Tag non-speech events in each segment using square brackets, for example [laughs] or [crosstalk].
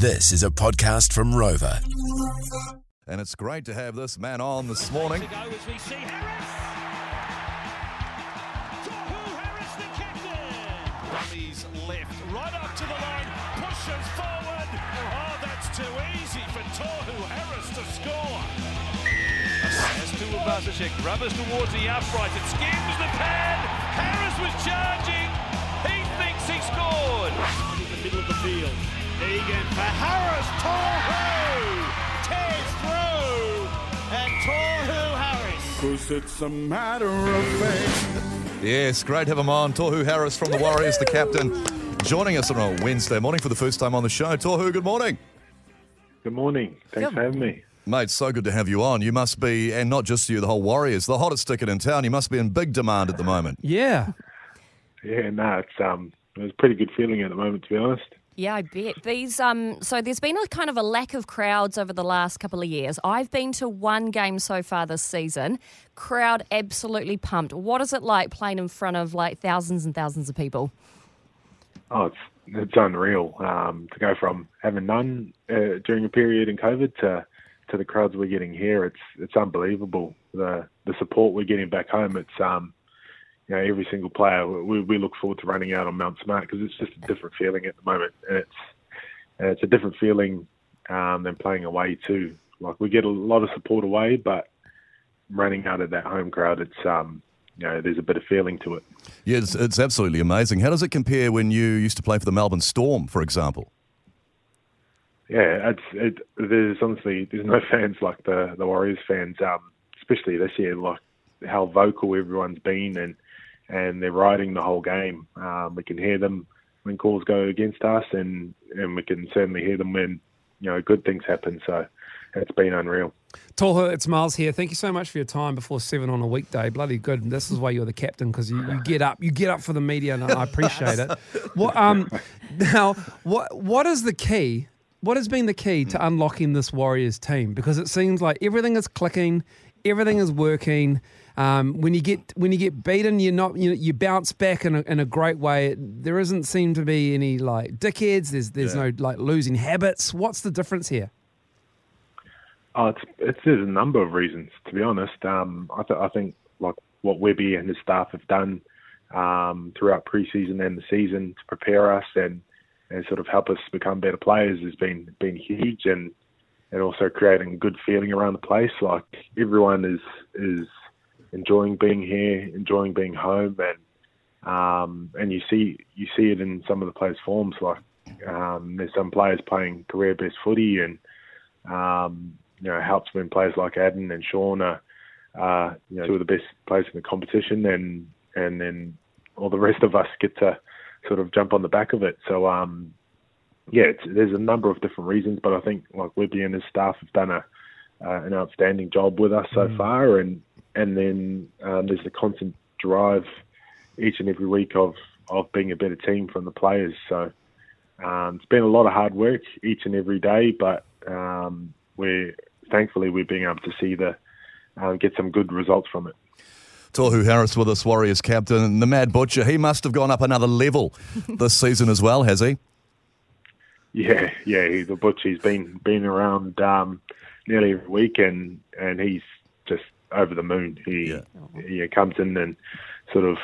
This is a podcast from Rover. And it's great to have this man on this morning. go as we see Harris. Tohu Harris, the captain. Rummies left, right up to the line, pushes forward. Oh, that's too easy for Tohu Harris to score. As to Ubasicek, rubbers towards the upright, it skims the pad. Harris was charging. He thinks he scored. In the middle of the field, Egan for Harris. Tohu tears through, and Tohu Harris. Cause it's a matter of faith. Yes, great to have him on. Tohu Harris from the Warriors, the captain, joining us on a Wednesday morning for the first time on the show. Tohu, good morning. Good morning. Thanks for having me. Mate, so good to have you on. You must be, and not just you, the whole Warriors, the hottest ticket in town. You must be in big demand at the moment. Yeah. Yeah, no, it's um, it's a pretty good feeling at the moment, to be honest. Yeah, I bet. These um so there's been a kind of a lack of crowds over the last couple of years. I've been to one game so far this season. Crowd absolutely pumped. What is it like playing in front of like thousands and thousands of people? Oh, it's it's unreal um, to go from having none uh, during a period in COVID to to the crowds we're getting here. It's it's unbelievable. The the support we're getting back home. It's um, you know, every single player. We we look forward to running out on Mount Smart because it's just a different feeling at the moment, and it's and it's a different feeling um, than playing away too. Like we get a lot of support away, but running out of that home crowd, it's um, you know, there's a bit of feeling to it. Yeah, it's, it's absolutely amazing. How does it compare when you used to play for the Melbourne Storm, for example? Yeah, it's it. There's honestly there's no [laughs] fans like the the Warriors fans, um, especially this year. Like how vocal everyone's been, and and they're riding the whole game. Um, we can hear them when calls go against us, and and we can certainly hear them when you know good things happen. So it's been unreal. Tohu, it's Miles here. Thank you so much for your time before seven on a weekday. Bloody good. This is why you're the captain because you, you get up, you get up for the media, and I appreciate it. What um [laughs] now what what is the key? What has been the key to unlocking this Warriors team? Because it seems like everything is clicking, everything is working. Um, when you get when you get beaten, you're not you, you bounce back in a, in a great way. There doesn't seem to be any like dickheads. There's there's no like losing habits. What's the difference here? Oh, it's, it's there's a number of reasons to be honest. Um, I, th- I think like what Webby and his staff have done um, throughout preseason and the season to prepare us and and sort of help us become better players has been been huge and and also creating a good feeling around the place. Like everyone is is enjoying being here, enjoying being home, and um, and you see you see it in some of the players' forms. Like um, there's some players playing career best footy, and um, you know helps when players like Addin and Shaun are uh, you know two of the best players in the competition, and and then all the rest of us get to sort of jump on the back of it. So um, yeah, it's, there's a number of different reasons, but I think like Webby and his staff have done a uh, an outstanding job with us so far, and and then um, there's the constant drive each and every week of of being a better team from the players. So um, it's been a lot of hard work each and every day, but um, we're thankfully we're being able to see the uh, get some good results from it. Tohu Harris with us, Warriors captain. And the Mad Butcher, he must have gone up another level [laughs] this season as well, has he? Yeah, yeah, he's a butch. He's been been around um, nearly every week, and and he's just over the moon. He yeah. he comes in and sort of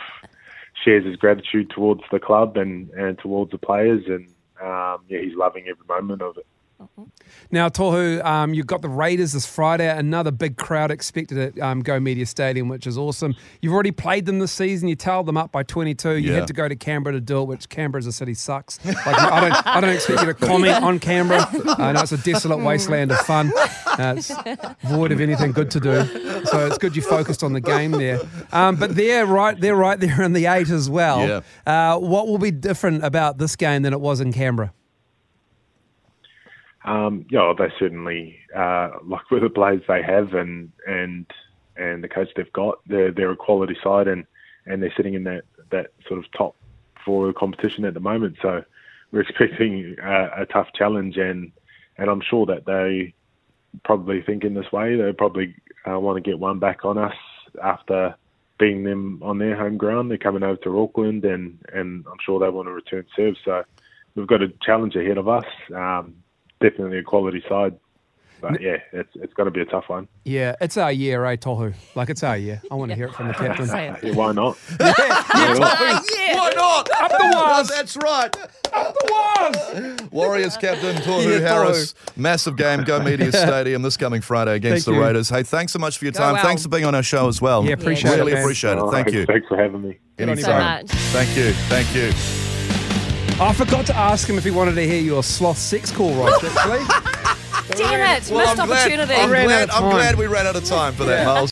shares his gratitude towards the club and and towards the players, and um, yeah, he's loving every moment of it. Now, Tohu, um, you've got the Raiders this Friday. Another big crowd expected at um, Go Media Stadium, which is awesome. You've already played them this season. You tailed them up by 22. You Yeah. had to go to Canberra to do it, which Canberra as a city sucks. Like, I don't, I don't expect you to comment on Canberra. I know it's a desolate wasteland of fun. Uh, it's void of anything good to do. So it's good you focused on the game there. Um, but they're right, they're right there in the eight as well. Uh, what will be different about this game than it was in Canberra? Um, yeah, they certainly uh, like with the players they have and and and the coach they've got. They're they're a quality side and and they're sitting in that that sort of top four of the competition at the moment. So we're [laughs] expecting a, a tough challenge and and I'm sure that they probably think in this way. They probably uh, want to get one back on us after beating them on their home ground. They're coming over to Auckland and and I'm sure they want to return serve. So we've got a challenge ahead of us. Um, definitely a quality side. But yeah, it's it's going to be a tough one. Yeah, it's our year, eh, Tohu? Like it's our year. I want to hear it from the captain. Say it. Yeah, why not? [laughs] Why not? Up the [laughs] Wahs. That's right. Up the Wahs. Warriors captain Tohu Yeah, Harris. Massive game, Go Media [laughs] Stadium this coming Friday against Thank the you. Raiders. Hey, thanks so much for your Go time. Al. Thanks for being on our show as well. Yeah, appreciate really it, man. appreciate it. Thank right, you. Thanks for having me. Thanks so Anytime. much. Thank you. Thank you. I forgot to ask him if he wanted to hear your sloth sex call, Ross, [laughs] actually. Damn it. Well, Missed I'm glad, opportunity. I'm, glad, I'm glad we ran out of time for that, Miles.